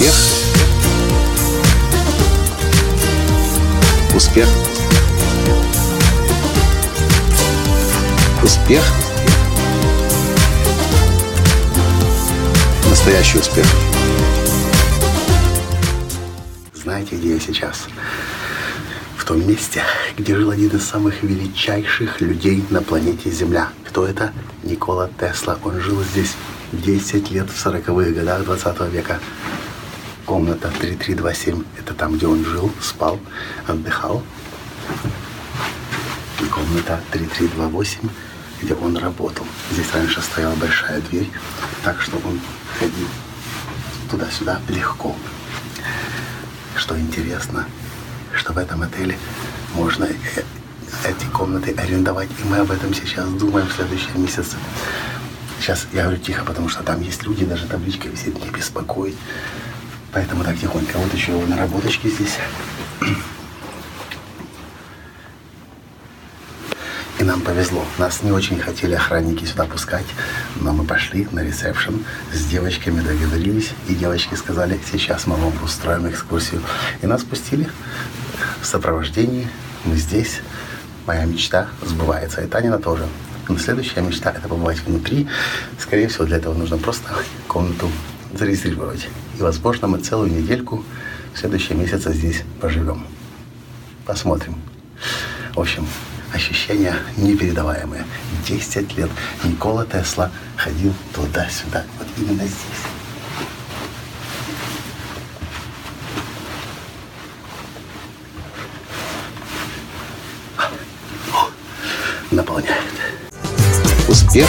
Успех. Успех. Успех. Настоящий успех. Знаете, где я сейчас? В том месте, где жил один из самых величайших людей на планете Земля. Кто это? Никола Тесла. Он жил здесь 10 лет в 40-х годах 20 века. Комната 3327 – это там, где он жил, спал, отдыхал. И комната 3328, где он работал. Здесь раньше стояла большая дверь, так что он ходил туда-сюда легко. Что интересно, что в этом отеле можно э, эти комнаты арендовать. И мы об этом сейчас думаем в следующем месяце. Сейчас я говорю тихо, потому что там есть люди, даже табличка висит, не беспокоить. Поэтому так тихонько. Вот еще наработочки здесь. И нам повезло. Нас не очень хотели охранники сюда пускать, но мы пошли на ресепшн, с девочками договорились, и девочки сказали, сейчас мы вам устроим экскурсию. И нас пустили в сопровождении. Мы здесь. Моя мечта сбывается. И Танина тоже. Но следующая мечта – это побывать внутри. Скорее всего, для этого нужно просто комнату зарегистрировать. И, возможно, мы целую недельку в следующем месяце здесь поживем. Посмотрим. В общем, ощущения непередаваемые. 10 лет Никола Тесла ходил туда-сюда. Вот именно здесь. Наполняет. Успех.